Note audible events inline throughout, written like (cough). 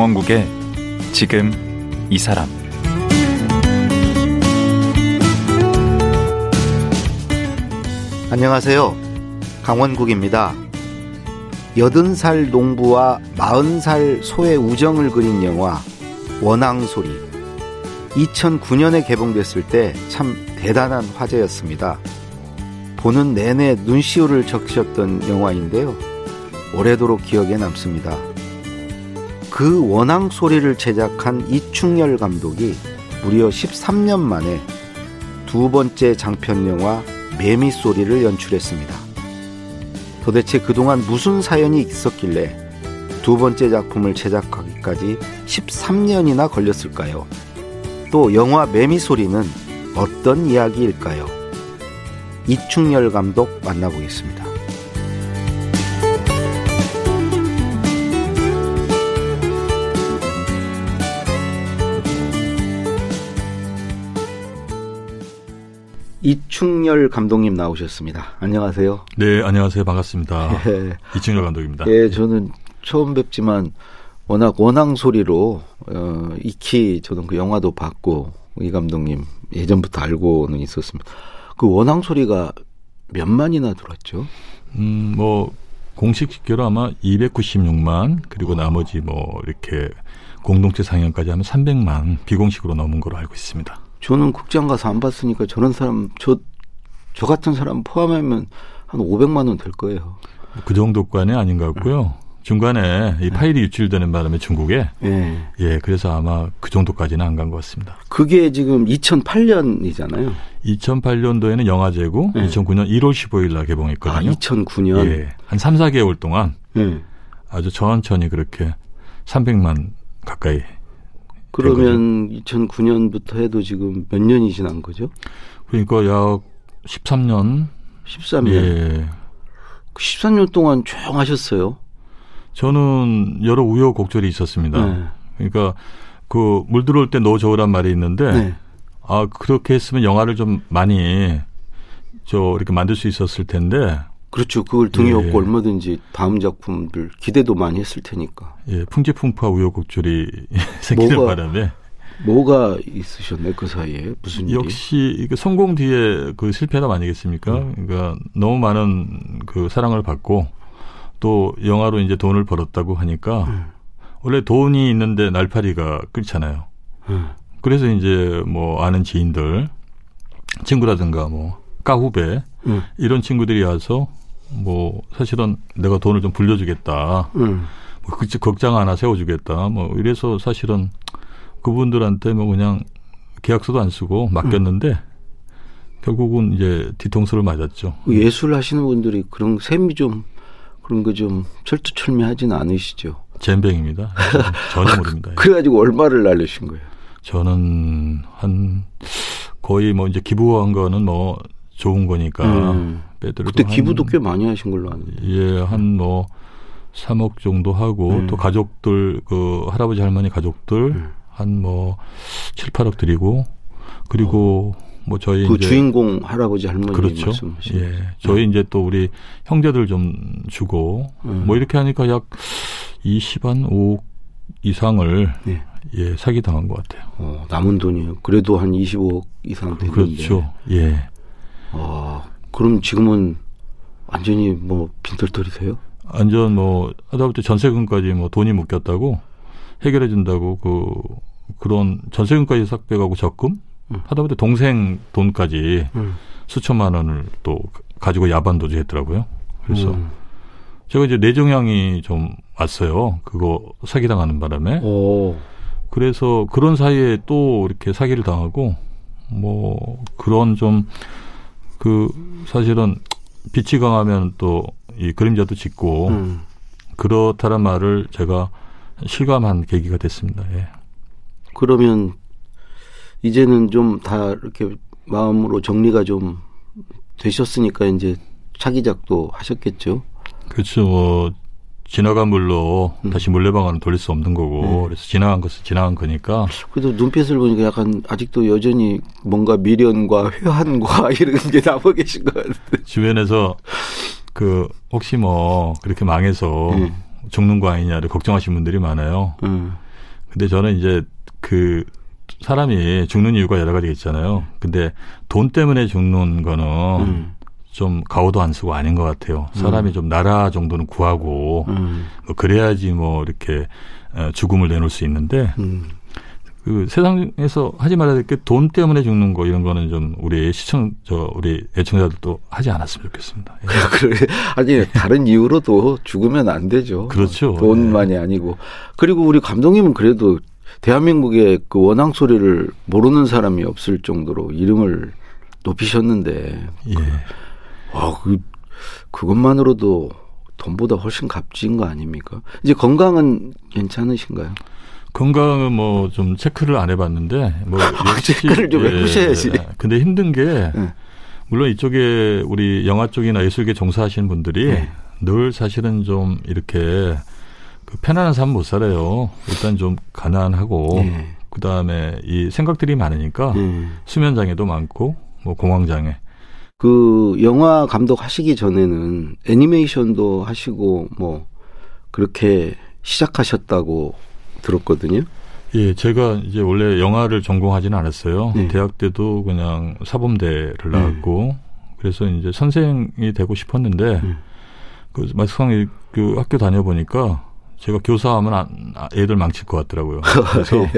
강원국의 지금 이 사람 안녕하세요. 강원국입니다. 여든 살 농부와 마흔 살 소의 우정을 그린 영화 원앙소리 2009년에 개봉됐을 때 참 대단한 화제였습니다. 보는 내내 눈시울을 적셨던 영화인데요. 오래도록 기억에 남습니다. 그 원앙 소리를 제작한 이충열 감독이 무려 13년 만에 두 번째 장편 영화 매미 소리를 연출했습니다. 도대체 그동안 무슨 사연이 있었길래 두 번째 작품을 제작하기까지 13년이나 걸렸을까요? 또 영화 매미 소리는 어떤 이야기일까요? 이충열 감독 만나보겠습니다. 이충열 감독님 나오셨습니다. 안녕하세요. 네, 안녕하세요. 반갑습니다. (laughs) 예. 이충열 감독입니다. 예, 저는 처음 뵙지만 워낙 원앙 소리로 어, 익히 저는 그 영화도 봤고 이 감독님 예전부터 알고는 있었습니다. 그 원앙 소리가 몇 만이나 들었죠? 음, 뭐 공식 집계로 아마 296만 그리고 어. 나머지 뭐 이렇게 공동체 상영까지 하면 300만 비공식으로 넘은 걸로 알고 있습니다. 저는 극장 가서 안 봤으니까 저런 사람 저 저 같은 사람 포함하면 한 500만 원 될 거예요. 그 정도까지 아닌 것 같고요. 중간에 이 네. 파일이 유출되는 바람에 중국에 네. 예 그래서 아마 그 정도까지는 안 간 것 같습니다. 그게 지금 2008년이잖아요. 2008년도에는 영화제고 네. 2009년 1월 15일 날 개봉했거든요. 아, 2009년. 예. 한 3, 4개월 동안 네. 아주 천천히 그렇게 300만 가까이 그러면 2009년부터 해도 지금 몇 년이 지난 거죠? 그러니까 약 13년. 13년. 예. 13년 그 동안 조용하셨어요. 저는 여러 우여곡절이 있었습니다. 네. 그러니까 그 물 들어올 때 넣어줘란 말이 있는데 네. 아 그렇게 했으면 영화를 좀 많이 저 이렇게 만들 수 있었을 텐데 그렇죠. 그걸 등에 예. 업고 얼마든지 다음 작품들 기대도 많이 했을 테니까. 예, 풍지풍파 우여곡절이 (laughs) 생기는 뭐가, 바람에 뭐가 있으셨네 그 사이에 무슨 일이? 역시 이게 성공 뒤에 그 실패담 아니겠습니까? 음. 그러니까 너무 많은 그 사랑을 받고 또 영화로 이제 돈을 벌었다고 하니까 음. 원래 돈이 있는데 날파리가 끓잖아요. 음. 그래서 이제 뭐 아는 지인들 친구라든가 뭐 까후배 음. 이런 친구들이 와서 뭐 사실은 내가 돈을 좀 불려주겠다. 음. 뭐 걱정 하나 세워주겠다. 뭐 이래서 사실은 그분들한테 뭐 그냥 계약서도 안 쓰고 맡겼는데 음. 결국은 이제 뒤통수를 맞았죠. 그 예술 하시는 분들이 그런 셈이 좀 그런 거 좀 철두철미하지는 않으시죠? 잼뱅입니다. 전혀 모릅니다. (laughs) 그래가지고 얼마를 날리신 거예요? 저는 한 거의 뭐 이제 기부한 거는 뭐 좋은 거니까 음. 빼들고 그때 기부도 꽤 많이 하신 걸로 아는데. 예, 한뭐 3억 정도 하고 음. 또 가족들 그 할아버지 할머니 가족들 음. 한뭐 7, 8억 드리고 그리고 어. 뭐 저희 그 주인공 할아버지 할머니 그렇죠. 말씀하신 예. 저희 음. 이제 또 우리 형제들 좀 주고 음. 뭐 이렇게 하니까 약 20한 5억 이상을 예. 예, 사기 당한 것 같아요. 어, 남은 돈이요. 그래도 한 25억 이상 되는데. 그렇죠. 예. 아, 그럼 지금은 완전히 뭐 빈털털이세요? 완전 뭐 하다못해 전세금까지 뭐 돈이 묶였다고 해결해 준다고 그 그런 전세금까지 싹 빼가고 적금 음. 하다못해 동생 돈까지 음. 수천만 원을 또 가지고 야반 도주 했더라고요. 그래서 음. 제가 이제 뇌종양이 좀 왔어요. 그거 사기 당하는 바람에. 오. 그래서 그런 사이에 또 이렇게 사기를 당하고 뭐 그런 좀 그 사실은 빛이 강하면 또 이 그림자도 짙고 음. 그렇다는 말을 제가 실감한 계기가 됐습니다. 예. 그러면 이제는 좀 다 이렇게 마음으로 정리가 좀 되셨으니까 이제 차기작도 하셨겠죠. 그렇죠. 뭐 지나간 물로 음. 다시 물레방아는 돌릴 수 없는 거고 네. 그래서 지나간 것은 지나간 거니까. 그래도 눈빛을 보니까 약간 아직도 여전히 뭔가 미련과 회한과 (laughs) 이런 게 남아 계신 것 같아요. 주변에서 그 혹시 뭐 그렇게 망해서 네. 죽는 거 아니냐를 걱정하시는 분들이 많아요. 음. 근데 저는 이제 그 사람이 죽는 이유가 여러 가지 있잖아요. 근데 돈 때문에 죽는 거는 음. 좀 가오도 안 쓰고 아닌 것 같아요. 사람이 좀 나라 정도는 구하고 음. 뭐 그래야지 뭐 이렇게 어, 죽음을 내놓을 수 있는데 음. 그 세상에서 하지 말아야 될 게 돈 때문에 죽는 거 이런 거는 좀 우리 시청 저 우리 애청자들도 하지 않았으면 좋겠습니다. 예. (laughs) 그래. 아니 다른 이유로도 죽으면 안 되죠. 그렇죠. 돈만이 아니고 그리고 우리 감독님은 그래도 대한민국의 그 원앙 소리를 모르는 사람이 없을 정도로 이름을 높이셨는데 예. 아, 그 그것만으로도 돈보다 훨씬 값진 거 아닙니까? 이제 건강은 괜찮으신가요? 건강은 뭐 좀 체크를 안 해봤는데 뭐 (laughs) 역시- 체크를 좀 해보셔야지. 예. 근데 힘든 게 예. 물론 이쪽에 우리 영화 쪽이나 예술계 종사하시는 분들이 네. 늘 사실은 좀 이렇게 그 편안한 삶 못 살아요. 일단 좀 가난하고 예. 그 다음에 이 생각들이 많으니까 예. 수면 장애도 많고 뭐 공황 장애. 그 영화 감독 하시기 전에는 애니메이션도 하시고 뭐 그렇게 시작하셨다고 들었거든요. 예, 제가 이제 원래 영화를 전공하지는 않았어요. 네. 대학 때도 그냥 사범대를 나왔고 그래서 이제 선생이 되고 싶었는데 음. 그 막상 그 학교 다녀 보니까 제가 교사하면 안- 아, 애들 망칠 것 같더라고요. 그래서 (laughs) 예.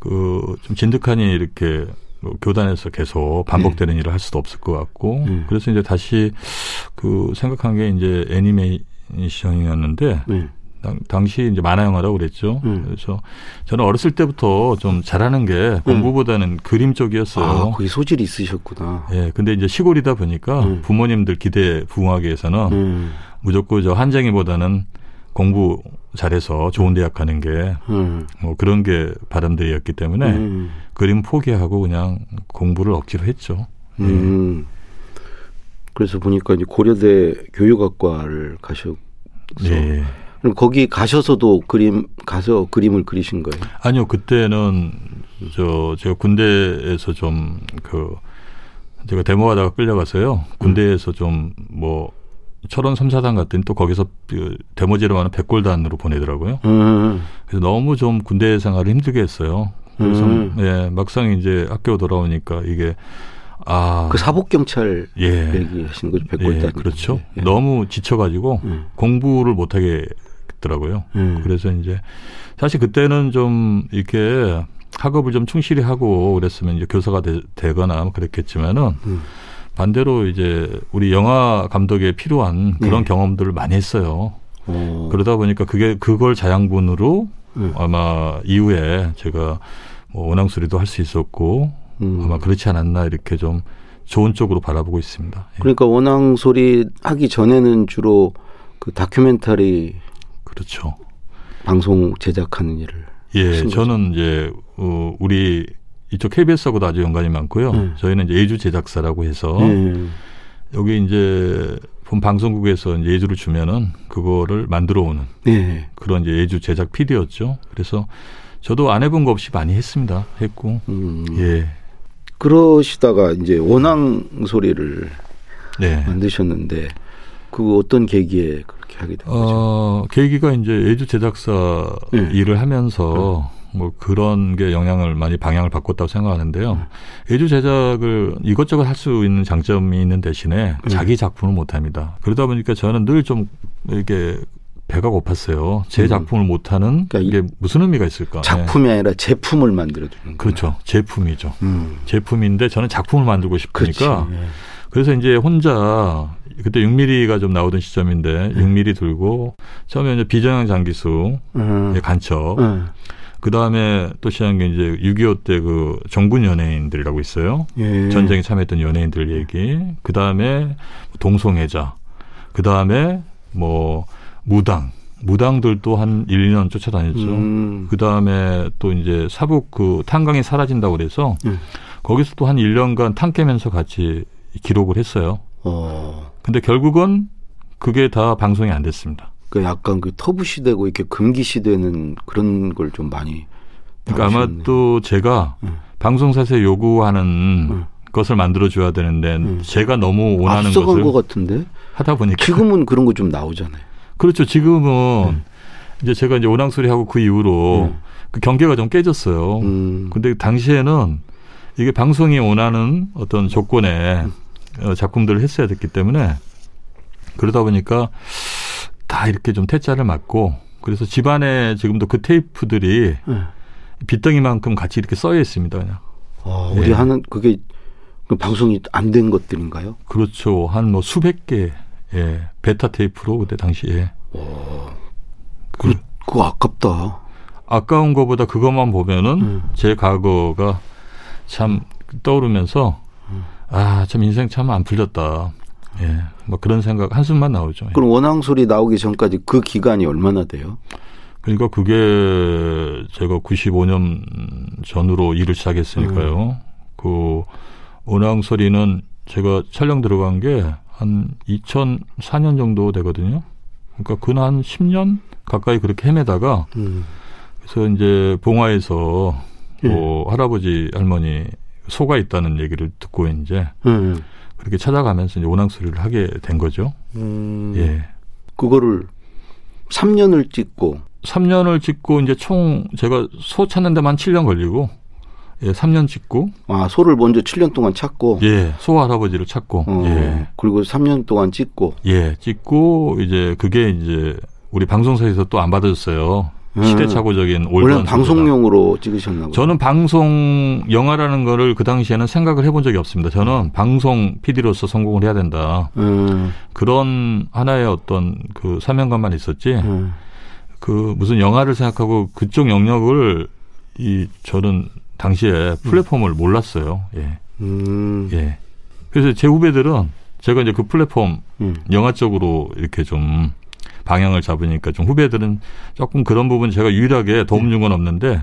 그좀 진득하니 이렇게 뭐 교단에서 계속 반복되는 일을 할 수도 없을 것 같고 음. 그래서 이제 다시 그 생각한 게 이제 애니메이션이었는데 네. 당, 당시 이제 만화 영화라고 그랬죠. 음. 그래서 저는 어렸을 때부터 좀 잘하는 게 공부보다는 그림 쪽이었어요. 아, 거기 소질이 있으셨구나. 예, 근데 이제 시골이다 보니까 음. 부모님들 기대 부응하기 위해서는 음. 무조건 저 한쟁이보다는 공부 잘해서 좋은 대학 가는 게 음. 뭐 그런 게 바람들이었기 때문에 음. 그림 포기하고 그냥 공부를 억지로 했죠. 음. 그래서 보니까 이제 고려대 교육학과를 가셨어. 네. 그럼 거기 가셔서도 그림 가서 그림을 그리신 거예요? 아니요, 그때는 저 제가 군대에서 좀 그 제가 데모하다가 끌려가서요. 군대에서 좀 뭐 철원 삼사단 갔더니 또 거기서 그 데모지로 하는 백골단으로 보내더라고요. 음. 그래서 너무 좀 군대 생활을 힘들게 했어요. 그래서 음. 예, 막상 이제 학교 돌아오니까 이게 아 그 사복 경찰 예. 얘기하시는 거죠? 백골단. 예, 그렇죠. 예. 너무 지쳐가지고 음. 공부를 못하게 됐더라고요. 음. 그래서 이제 사실 그때는 좀 이렇게 학업을 좀 충실히 하고 그랬으면 이제 교사가 되, 거나 그랬겠지만은 음. 반대로 이제 우리 영화 감독에 필요한 그런 네. 경험들을 많이 했어요. 어. 그러다 보니까 그게 그걸 자양분으로 음. 아마 이후에 제가 뭐 원앙 소리도 할 수 있었고 음. 아마 그렇지 않았나 이렇게 좀 좋은 쪽으로 바라보고 있습니다. 예. 그러니까 원앙 소리 하기 전에는 주로 그 다큐멘터리 그렇죠. 방송 제작하는 일을 예? 저는 이제 어, 우리 이쪽 KBS하고도 아주 연관이 많고요. 음. 저희는 이제 예주 제작사라고 해서 예. 여기 이제 본 방송국에서 이제 예주를 주면은 그거를 만들어 오는 예. 그런 이제 예주 제작 PD였죠. 그래서 저도 안 해본 거 없이 많이 했습니다. 했고 음. 예, 그러시다가 이제 원앙 소리를 네. 만드셨는데 그 어떤 계기에 그렇게 하게 된 거죠? 어, 계기가 이제 예주 제작사 네. 일을 하면서 뭐 그런 게 영향을 많이 방향을 바꿨다고 생각하는데요. 예주 제작을 이것저것 할 수 있는 장점이 있는 대신에 자기 작품을 못 합니다. 그러다 보니까 저는 늘 좀 이게 배가 고팠어요. 제 음. 작품을 못 하는 그러니까 이- 이게 무슨 의미가 있을까? 작품이 아니라 제품을 만들어주는 네. 그렇죠. 제품이죠. 음. 제품인데 저는 작품을 만들고. 싶으니까 예. 그래서 이제 혼자 그때 6mm가 좀 나오던 시점인데 6mm 들고 처음에 이제 비정형 장기수 음. 의 간첩 음. 그 다음에 또 시작한 게 이제 6.25 때 그 정군 연예인들이라고 있어요. 예. 전쟁에 참여했던 연예인들 얘기. 그 다음에 동성애자. 그 다음에 뭐 무당. 무당들도 한 1, 2년 쫓아다녔죠. 음. 그 다음에 또 이제 사북 그 탄광이 사라진다고 그래서 음. 거기서 또 한 1년간 탄 깨면서 같이 기록을 했어요. 어. 근데 결국은 그게 다 방송이 안 됐습니다. 그 약간 그 터부시되고 이렇게 금기시되는 그런 걸 좀 많이 그러니까 아마. 또 제가 음. 방송사에서 요구하는 음. 것을 만들어 줘야 되는데 음. 제가 너무 원하는 것을 것 같은데 하다 보니까 지금은 그런 거 좀 나오잖아요. 그렇죠. 지금은 음. 이제 제가 이제 오낭소리 하고 그 이후로 음. 그 경계가 좀 깨졌어요. 음. 근데 당시에는 이게 방송이 원하는 어떤 조건에 어, 작품들을 했어야 됐기 때문에 그러다 보니까 다 이렇게 좀 퇴짜를 맞고 그래서 집안에 지금도 그 테이프들이 네. 빗덩이만큼 같이 이렇게 써여 있습니다. 그냥. 아, 우리 예. 하는 그게 그 방송이 안 된 것들인가요? 그렇죠. 한 뭐 수백 개 예, 베타 테이프로 그때 당시에. 와, 그, 그거 아깝다. 아까운 것보다 그것만 보면은 음. 제 과거가 참 떠오르면서 음. 아참 인생 참 안 풀렸다. 예, 뭐 그런 생각 한숨만 나오죠. 예. 그럼 원앙 소리 나오기 전까지 그 기간이 얼마나 돼요? 그러니까 그게 제가 95년 전으로 일을 시작했으니까요. 음. 그 원앙 소리는 제가 촬영 들어간 게 한 2004년 정도 되거든요. 그러니까 그한 10년 가까이 그렇게 헤매다가 음. 그래서 이제 봉화에서 예. 뭐 할아버지 할머니 소가 있다는 얘기를 듣고 이제 음. 그렇게 찾아가면서 이제 오낭소리를 하게 된 거죠. 음. 예. 그거를 3년을 찍고 3년을 찍고 이제 총 제가 소 찾는 데만 7년 걸리고 예, 3년 찍고 아, 소를 먼저 7년 동안 찾고 예, 소 할아버지를 찾고 어, 예. 그리고 3년 동안 찍고 예, 찍고 이제 그게 이제 우리 방송사에서 또 안 받아줬어요. 음. 시대착오적인 old 방송용으로 찍으셨나 봐요 저는 방송 영화라는 거를 그 당시에는 생각을 해본 적이 없습니다. 저는 음. 방송 PD로서 성공을 해야 된다. 음. 그런 하나의 어떤 그 사명감만 있었지. 음. 그 무슨 영화를 생각하고 그쪽 영역을 이 저는 당시에 플랫폼을 몰랐어요. 예. 음. 예. 그래서 제 후배들은 제가 이제 그 플랫폼 음. 영화 쪽으로 이렇게 좀 방향을 잡으니까 좀 후배들은 조금 그런 부분 제가 유일하게 도움 준 건 없는데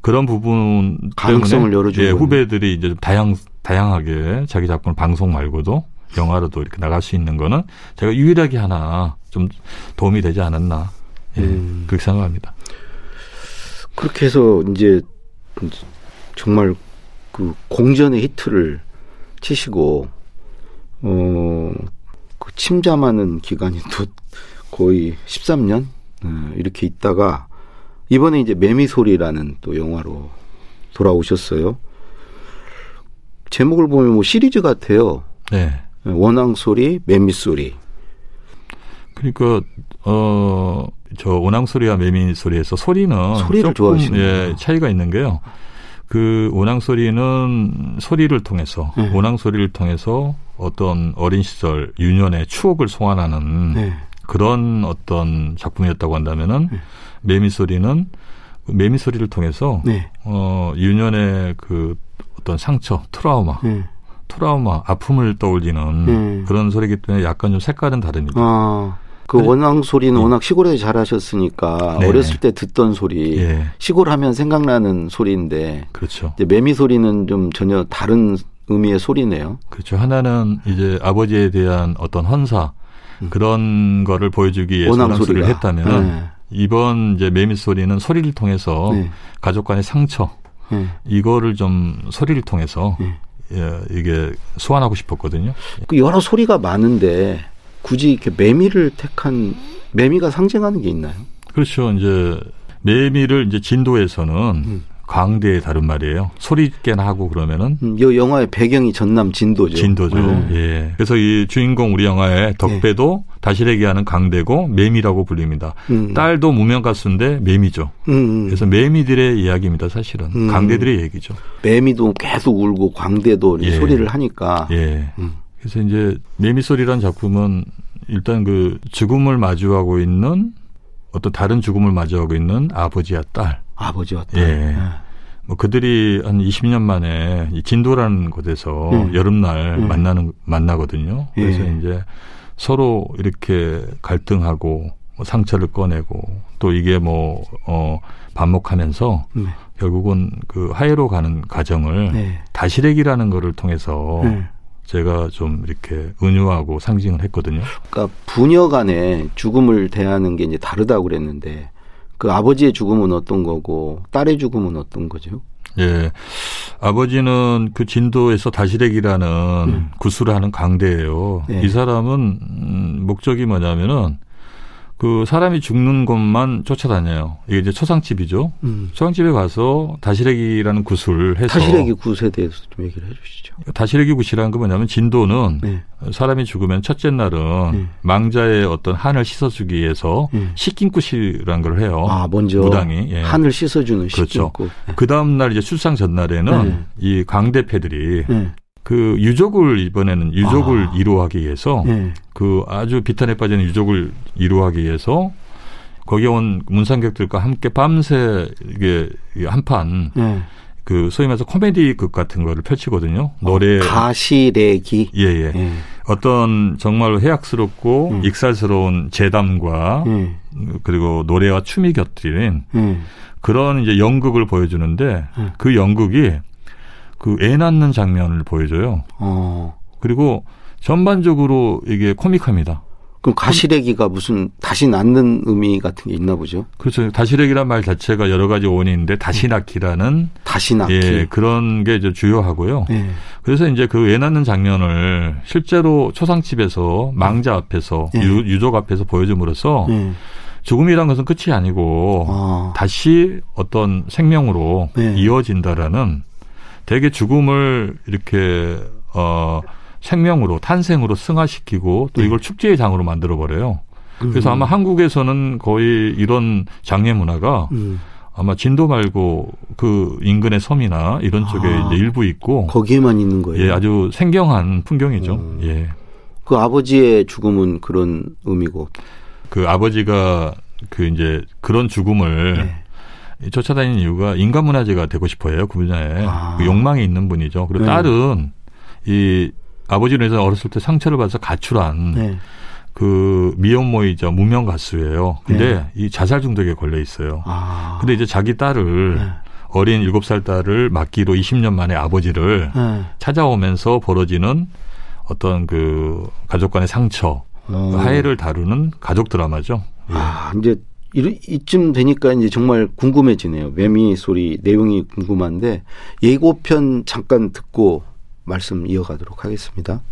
그런 부분 가능성을 열어주고 예, 후배들이 이제 좀 다양 다양하게 자기 작품 방송 말고도 영화로도 이렇게 나갈 수 있는 거는 제가 유일하게 하나 좀 도움이 되지 않았나 예, 음. 그렇게 생각합니다. 그렇게 해서 이제 정말 그 공전의 히트를 치시고 어그 침잠하는 기간이 또 거의 13년 어, 이렇게 있다가 이번에 이제 매미소리라는 또 영화로 돌아오셨어요. 제목을 보면 뭐 시리즈 같아요. 네. 원앙 소리, 매미 소리. 그러니까 어저 원앙 소리와 매미 소리에서 소리는 소리를 좋아하시는 예, 차이가 있는 게요. 그 원앙 소리는 소리를 통해서 네. 원앙 소리를 통해서 어떤 어린 시절 유년의 추억을 소환하는 네. 그런 어떤 작품이었다고 한다면은 네. 매미 소리는 매미 소리를 통해서 네. 어 유년의 그 어떤 상처, 트라우마, 네. 트라우마, 아픔을 떠올리는 네. 그런 소리기 때문에 약간 좀 색깔은 다릅니다. 아. 그 원앙 소리는 네. 워낙 시골에 자라셨으니까 네. 어렸을 때 듣던 소리, 예. 시골 하면 생각나는 소리인데, 그렇죠. 매미 소리는 좀 전혀 다른 의미의 소리네요. 그렇죠. 하나는 이제 아버지에 대한 어떤 헌사, 그런 거를 보여주기 위해서 원앙 소리를 했다면 네. 이번 이제 매미 소리는 소리를 통해서 네. 가족 간의 상처 네. 이거를 좀 소리를 통해서 네. 예, 이게 소환하고 싶었거든요. 그 여러 소리가 많은데 굳이 이렇게 매미를 택한 매미가 상징하는 게 있나요? 그렇죠. 이제 매미를 이제 진도에서는 음. 광대의 다른 말이에요. 소리 있게나 하고 그러면은. 음, 이 영화의 배경이 전남 진도죠. 진도죠. 음. 예. 그래서 이 주인공 우리 영화의 덕배도 예. 다시레기 하는 강대고 매미라고 불립니다. 음. 딸도 무명 가수인데 매미죠. 음, 음. 그래서 매미들의 이야기입니다. 사실은 음. 강대들의 얘기죠. 매미도 계속 울고 광대도 예. 소리를 하니까. 예. 그래서 이제 매미 소리란 작품은 일단 그 죽음을 마주하고 있는 어떤 다른 죽음을 마주하고 있는 아버지와 딸. 아버지와 딸. 예. 네. 뭐 그들이 한 20년 만에 이 진도라는 곳에서 음. 여름날 음. 만나는 만나거든요. 그래서 예. 이제 서로 이렇게 갈등하고 뭐 상처를 꺼내고 또 이게 뭐 어 반복하면서 네. 결국은 그 하해로 가는 과정을 네. 다시래기라는 거를 통해서 네. 제가 좀 이렇게 은유하고 상징을 했거든요. 그러니까 부녀 간에 죽음을 대하는 게 이제 다르다고 그랬는데 그 아버지의 죽음은 어떤 거고 딸의 죽음은 어떤 거죠? 예. 아버지는 그 진도에서 다시렉이라는 음. 구술을 하는 강대예요. 네. 이 사람은 음, 목적이 뭐냐면은 그 사람이 죽는 것만 쫓아다녀요. 이게 이제 초상집이죠. 음. 초상집에 가서 다시래기라는 굿을 해서 타시래기 굿에 대해서 좀 얘기를 해주시죠. 다시래기 굿이라는 건 뭐냐면 진도는 네. 사람이 죽으면 첫째 날은 네. 망자의 어떤 한을 씻어주기 위해서 네. 식긴굿이라는 걸 해요. 아 먼저 무당이 예. 한을 씻어주는 그렇죠. 식구. 그 다음 날 이제 출상 전날에는 네. 이 광대패들이 네. 그 유족을 이번에는 유족을 아. 이루하기 위해서 네. 그 아주 비탄에 빠진 유족을 이루하기 위해서 거기에 온 문상객들과 함께 밤새 이게 한판 네. 그 소위 말해서 코미디 극 같은 거를 펼치거든요. 노래 가시래기. 예예. 예. 어떤 정말 해악스럽고 음. 익살스러운 재담과 예. 그리고 노래와 춤이 곁들인 예. 그런 이제 연극을 보여주는데 음. 그 연극이 그 애 낳는 장면을 보여줘요. 어. 그리고 전반적으로 이게 코믹합니다. 그럼 가시래기가 무슨 다시 낳는 의미 같은 게 있나 보죠? 그렇죠. 다시렉이란 말 자체가 여러 가지 원이 있는데 다시 낳기라는 다시 낳기. 예, 그런 게 이제 주요하고요. 예. 그래서 이제 그 애 낳는 장면을 실제로 초상집에서 망자 앞에서 예. 유, 유족 앞에서 보여줌으로써 예. 죽음이란 것은 끝이 아니고 아. 다시 어떤 생명으로 네. 이어진다라는 대개 죽음을 이렇게 어 생명으로 탄생으로 승화시키고 또 네. 이걸 축제의 장으로 만들어 버려요. 그래서 음. 아마 한국에서는 거의 이런 장례 문화가 음. 아마 진도 말고 그 인근의 섬이나 이런 쪽에 아. 이제 일부 있고 거기에만 있는 거예요. 예 아주 생경한 풍경이죠. 음. 예. 그 아버지의 죽음은 그런 의미고. 그 아버지가 그 이제 그런 죽음을 네. 쫓아다니는 이유가 인간 문화재가 되고 싶어해요 그 분야에 아. 그 욕망이 있는 분이죠. 그리고 네. 딸은 이 아버지로 해서 어렸을 때 상처를 받아서 가출한 네. 그 미혼모이자 무명 가수예요. 근데 네. 이 자살 중독에 걸려 있어요. 아. 근데 이제 자기 딸을 네. 어린 7살 딸을 맡기로 20년 만에 아버지를 네. 찾아오면서 벌어지는 어떤 그 가족 간의 상처, 그 어. 화해를 다루는 가족 드라마죠. 예. 아, 이제 이- 이쯤 되니까 이제 정말 궁금해지네요. 매미 소리 내용이 궁금한데 예고편 잠깐 듣고 말씀 이어가도록 하겠습니다.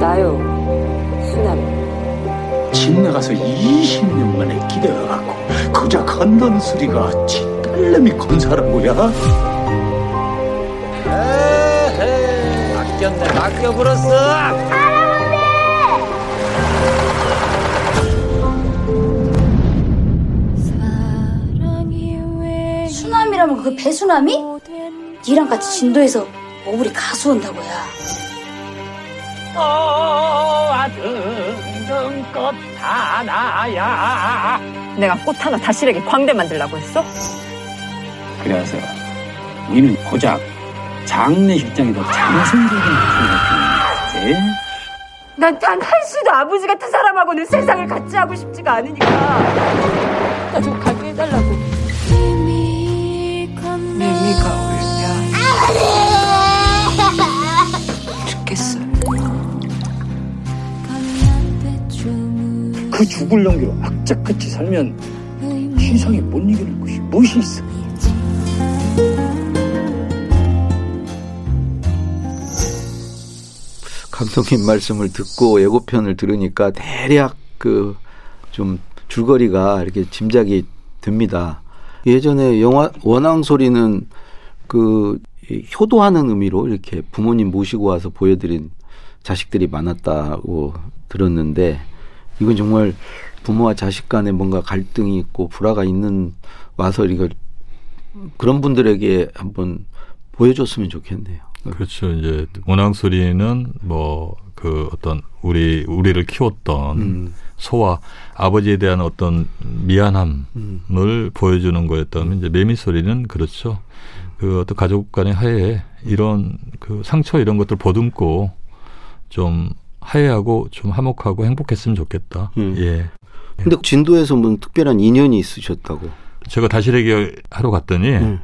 나요, 수남. 집 나가서 20년 만에 기대어갖고 그저 건넌 소리가 진딸내미 건사라고야? 맡겼네 맡겨버렸어 그 배수남이? 니랑 같이 진도에서 오브리 가수 온다고 야. 아등등 꽃 하나야 내가 꽃 하나 다시래게 광대 만들라고 했어? 그래서 니는 고작 장례식장에도 장성적인 생각이 있지? 난단한 수도 아버지 같은 사람하고는 세상을 같이 하고 싶지가 않으니까. 나 좀 가게 해달라고. 매미가 울면 죽겠어. 그 죽을 용기로 악착같이 살면 세상에 못 이기는 것이 무엇이 있어? 감독님 말씀을 듣고 예고편을 들으니까 대략 그 좀 줄거리가 이렇게 짐작이 됩니다. 예전에 영화 원앙 소리는 그 효도하는 의미로 이렇게 부모님 모시고 와서 보여드린 자식들이 많았다고 들었는데 이건 정말 부모와 자식 간에 뭔가 갈등이 있고 불화가 있는 와서 이걸 그런 분들에게 한번 보여줬으면 좋겠네요. 그렇죠. 이제 원앙 소리는 뭐 그 어떤 우리 우리를 키웠던 음. 소와 아버지에 대한 어떤 미안함을 음. 보여주는 거였다면 이제 매미 소리는 그렇죠. 그 어떤 가족 간의 화해 이런 그 상처 이런 것들 보듬고 좀 화해하고 좀 화목하고 행복했으면 좋겠다. 음. 예. 근데 진도에서 뭐 특별한 인연이 있으셨다고. 제가 다시래기 하러 갔더니 음.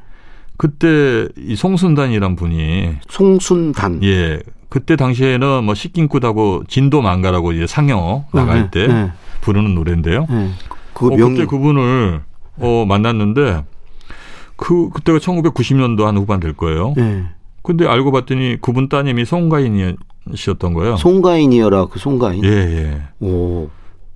그때 이 송순단이란 분이 송순단. 예. 그때 당시에는 뭐 식긴굿하고 진도 망가라고 이제 상여 나갈 네, 때 네. 부르는 노래인데요. 네. 그 어, 명이 그때 그분을 어, 만났는데 그 그때가 1990년도 한 후반 될 거예요. 네. 근데 알고 봤더니 그분 따님이 송가인이 씨였던 거예요. 송가인이어라 그 송가인. 예, 예. 오.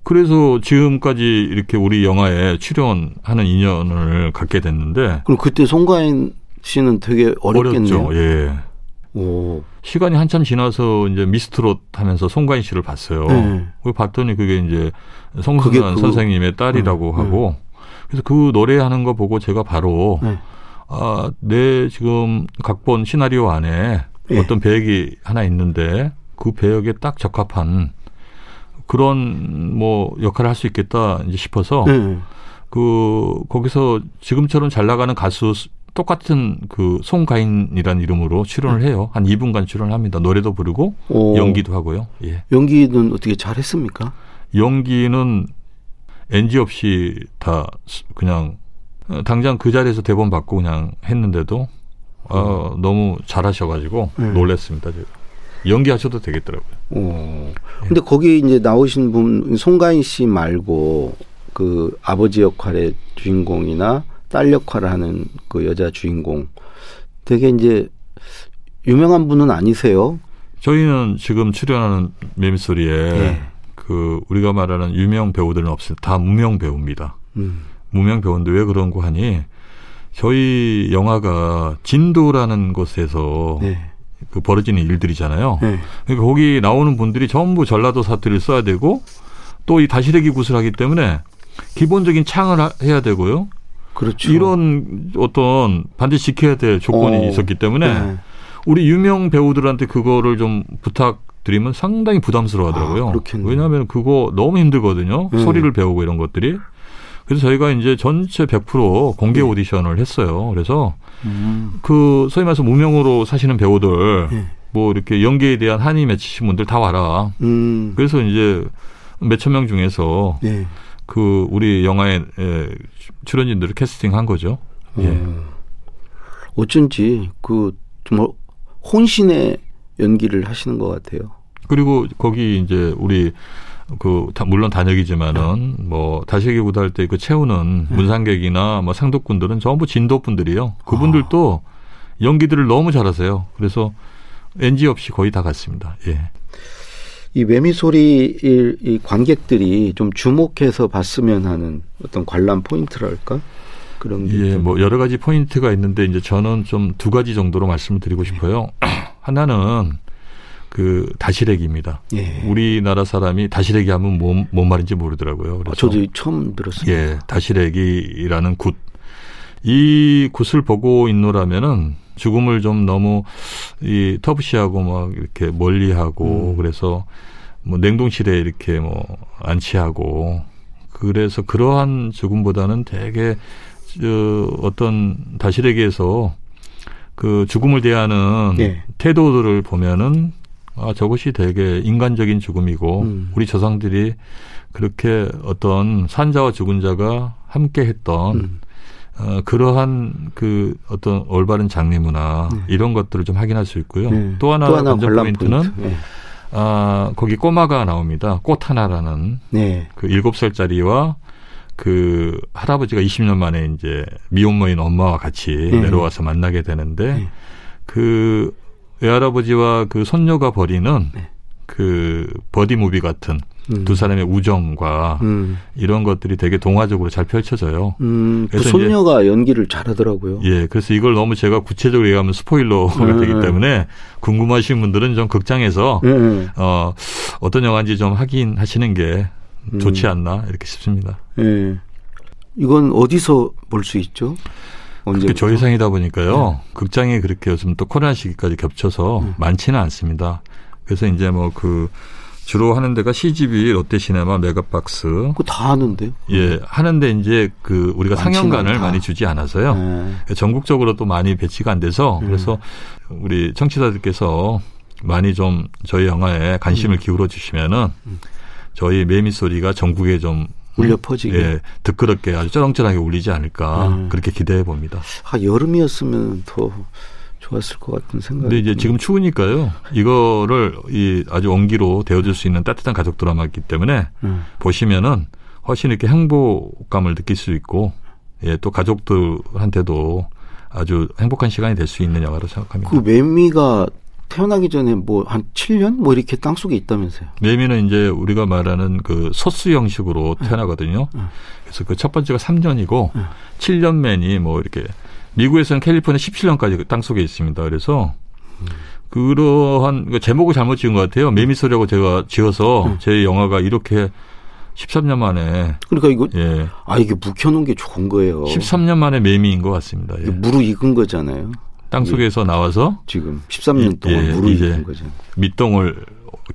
그래서 지금까지 이렇게 우리 영화에 출연하는 인연을 갖게 됐는데 그럼 그때 송가인 씨는 되게 어렵겠네요. 어렸죠. 예. 오. 시간이 한참 지나서 이제 미스트롯 하면서 송가인 씨를 봤어요. 네. 그 봤더니 그게 이제 성순환 그- 선생님의 딸이라고 네, 하고 그래서 그 노래하는 거 보고 제가 바로 네. 아, 내 지금 각본 시나리오 안에 예. 어떤 배역이 하나 있는데 그 배역에 딱 적합한 그런 뭐 역할을 할 수 있겠다 이제 싶어서 네. 그 거기서 지금처럼 잘 나가는 가수 스- 똑같은 그 송가인이라는 이름으로 출연을 해요. 한 2분간 출연을 합니다. 노래도 부르고 오. 연기도 하고요. 예. 연기는 어떻게 잘 했습니까? 연기는 NG 없이 다 스- 그냥 어, 당장 그 자리에서 대본 받고 그냥 했는데도 어, 너무 잘하셔가지고 네. 놀랐습니다. 제가. 연기하셔도 되겠더라고요. 오. 근데 거기 이제 나오신 분 송가인 씨 말고 그 아버지 역할의 주인공이나 딸 역할을 하는 그 여자 주인공 되게 이제 유명한 분은 아니세요? 저희는 지금 출연하는 매미소리에 예. 그 우리가 말하는 유명 배우들은 없습니다. 다 무명 배우입니다. 음. 무명 배우인데 왜 그런 거 하니 저희 영화가 진도라는 곳에서 네. 그 벌어지는 일들이잖아요. 네. 그러니까 거기 나오는 분들이 전부 전라도 사투리를 써야 되고 또 이 다시래기 굿을 하기 때문에 기본적인 창을 하- 해야 되고요. 그렇죠. 이런 어떤 반드시 지켜야 될 조건이 어. 있었기 때문에 네. 우리 유명 배우들한테 그거를 좀 부탁드리면 상당히 부담스러워 하더라고요. 아. 왜냐하면 그거 너무 힘들거든요. 네. 소리를 배우고 이런 것들이. 그래서 저희가 이제 전체 100% 공개 오디션을 했어요. 그래서 음. 그 소위 말해서 무명으로 사시는 배우들 네. 뭐 이렇게 연기에 대한 한이 맺히신 분들 다 와라. 음. 그래서 이제 몇천 명 중에서 네. 그 우리 영화에 에, 출연진들을 캐스팅한 거죠. 예. 음. 어쩐지 그 정말 혼신의 연기를 하시는 것 같아요. 그리고 거기 이제 우리 그 다- 물론 단역이지만은 네. 뭐 다시기 구달 때그 채우는 문상객이나 뭐 상독분들은 전부 진도 분들이요. 그분들도 아. 연기들을 너무 잘하세요. 그래서 NG 없이 거의 다 갔습니다. 예. 이 매미소리 이, 이 관객들이 좀 주목해서 봤으면 하는 어떤 관람 포인트랄까 그런 게 예, 좀- 뭐 여러 가지 포인트가 있는데 이제 저는 좀 두 가지 정도로 말씀을 드리고 싶어요. (clears throat) 하나는 그 다시래기입니다. 예. 우리나라 사람이 다시래기 하면 뭔, 뭔 말인지 모르더라고요. 그래서 아, 저도 처음 들었어요. 예, 다시래기라는 굿. 이 굿을 보고 있노라면은 죽음을 좀 너무 이 터프시하고 막 이렇게 멀리하고 음. 그래서 뭐 냉동실에 이렇게 뭐 안치하고 그래서 그러한 죽음보다는 되게 저 어떤 다시래기에서 그 죽음을 대하는 예. 태도들을 보면은 아 저것이 되게 인간적인 죽음이고 음. 우리 조상들이 그렇게 어떤 산자와 죽은 자가 함께 했던 음. 어, 그러한 그 어떤 올바른 장례 문화 이런 것들을 좀 확인할 수 있고요. 예. 또 하나 관전 포인트는 포인트. 예. 아 거기 꼬마가 나옵니다. 꽃 하나라는 네. 그 일곱 살짜리와 그 할아버지가 20년 만에 이제 미혼모인 엄마와 같이 네. 내려와서 만나게 되는데 네. 그 외할아버지와 그 손녀가 벌이는 네. 그 buddy movie 같은 음. 두 사람의 우정과 음. 이런 것들이 되게 동화적으로 잘 펼쳐져요. 음, 그 손녀가 연기를 잘하더라고요. 예, 그래서 이걸 너무 제가 구체적으로 얘기하면 스포일러가 네. 되기 때문에 궁금하신 분들은 좀 극장에서 예, 예. 어, 어떤 영화인지 좀 확인 하시는 게 음. 좋지 않나 이렇게 싶습니다. 예. 이건 어디서 볼 수 있죠? 언제? 그 저예산이다 보니까요. 극장이 그렇게 요즘 또 코로나 시기까지 겹쳐서 음. 많지는 않습니다. 그래서 이제 뭐 그 주로 하는 데가 CGV, 롯데시네마, 메가박스. 그거 다 하는데요. 예, 하는데 이제 그 우리가 상영관을. 많이 주지 않아서요. 예. 전국적으로 또 많이 배치가 안 돼서 음. 그래서 우리 청취자들께서 많이 좀 저희 영화에 음. 관심을 기울여 주시면은 저희 매미 소리가 전국에 좀 울려 퍼지게. 예, 시끄럽게 아주 쩌렁쩌렁하게 울리지 않을까 음. 그렇게 기대해 봅니다. 아, 여름이었으면 더 좋았을 것 같은 생각이. 근데 이제 지금 추우니까요. 이거를 이 아주 온기로 데워줄 수 있는 따뜻한 가족 드라마이기 때문에 음. 보시면은 훨씬 이렇게 행복감을 느낄 수 있고 예, 또 가족들한테도 아주 행복한 시간이 될 수 있는 영화로 생각합니다. 그 매미가 태어나기 전에 뭐 한 7년 뭐 이렇게 땅 속에 있다면서요. 매미는 이제 우리가 말하는 그 소수 형식으로 태어나거든요. 그래서 그 첫 번째가 3년이고 7년 맨이 뭐 이렇게 미국에서는 캘리포니아 17년까지 땅 속에 있습니다. 그래서 그러한 그 제목을 잘못 지은 것 같아요. 매미소리라고 제가 지어서 제 영화가 이렇게 13년 만에 그러니까 이거 예. 아 이게 묵혀놓은 게 좋은 거예요. 13년 만에 매미인 것 같습니다. 예. 무르익은 거잖아요. 땅 속에서 나와서 지금 13년 동안 예, 무르익은 이제 거잖아요. 밑동을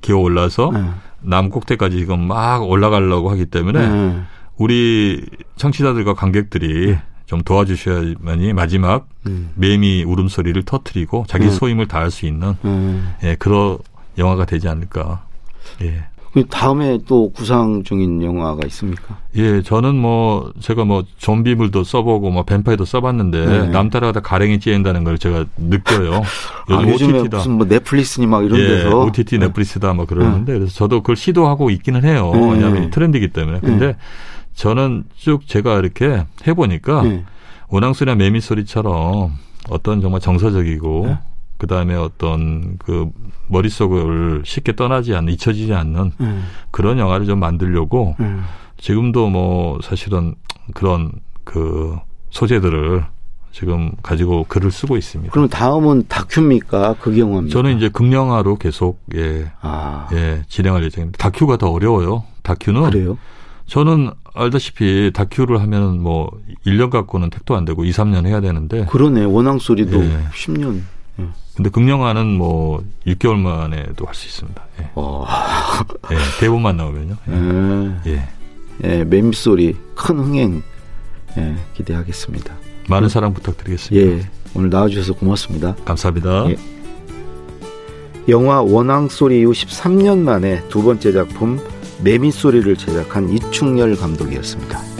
기어 올라서 네. 남 꼭대까지 지금 막 올라가려고 하기 때문에 네. 우리 청취자들과 관객들이 좀 도와주셔야만이 마지막 음. 매미 울음소리를 터트리고 자기 음. 소임을 다할 수 있는 음. 예, 그런 영화가 되지 않을까. 예. 그 다음에 또 구상 중인 영화가 있습니까? 예, 저는 뭐 제가 뭐 좀비물도 써보고 뭐 뱀파이어도 써봤는데 네. 남 따라가다 가랭이 찌인다는 걸 제가 느껴요. (laughs) 아, 요즘 요즘에 OTT다. 무슨 뭐 넷플릭스니 막 이런 예, 데서 OTT 넷플릭스다 뭐 그러는데 그래서 저도 그걸 시도하고 있기는 해요. 네. 왜냐하면 트렌드이기 때문에. 근데 네. 저는 쭉 제가 이렇게 해보니까 네. 원앙소리나 매미 소리처럼 어떤 정말 정서적이고 네. 그 다음에 어떤 그 머릿속을 쉽게 떠나지 않는 잊혀지지 않는 네. 그런 영화를 좀 만들려고 네. 지금도 뭐 사실은 그런 그 소재들을 지금 가지고 글을 쓰고 있습니다. 그럼 다음은 다큐입니까? 극영화입니까? 저는 이제 극영화로 계속 예, 아 예, 진행할 예정입니다. 다큐가 더 어려워요. 다큐는 그래요? 저는 알다시피 다큐를 하면 뭐 1년 갖고는 택도 안 되고 2, 3년 해야 되는데 그러네 원앙 소리도 예. 10년. 근데 극영화는 뭐 6개월 만에도 할 수 있습니다. 예. 어. (laughs) 예, 대본만 나오면요. 예. 예. 예. 예, 매미 소리 큰 흥행 예, 기대하겠습니다. 많은 사랑 부탁드리겠습니다. 예, 오늘 나와주셔서 고맙습니다. 감사합니다. 예. 영화 원앙 소리 이후 13년 만에 두 번째 작품 매미 소리를 제작한 이충열 감독이었습니다.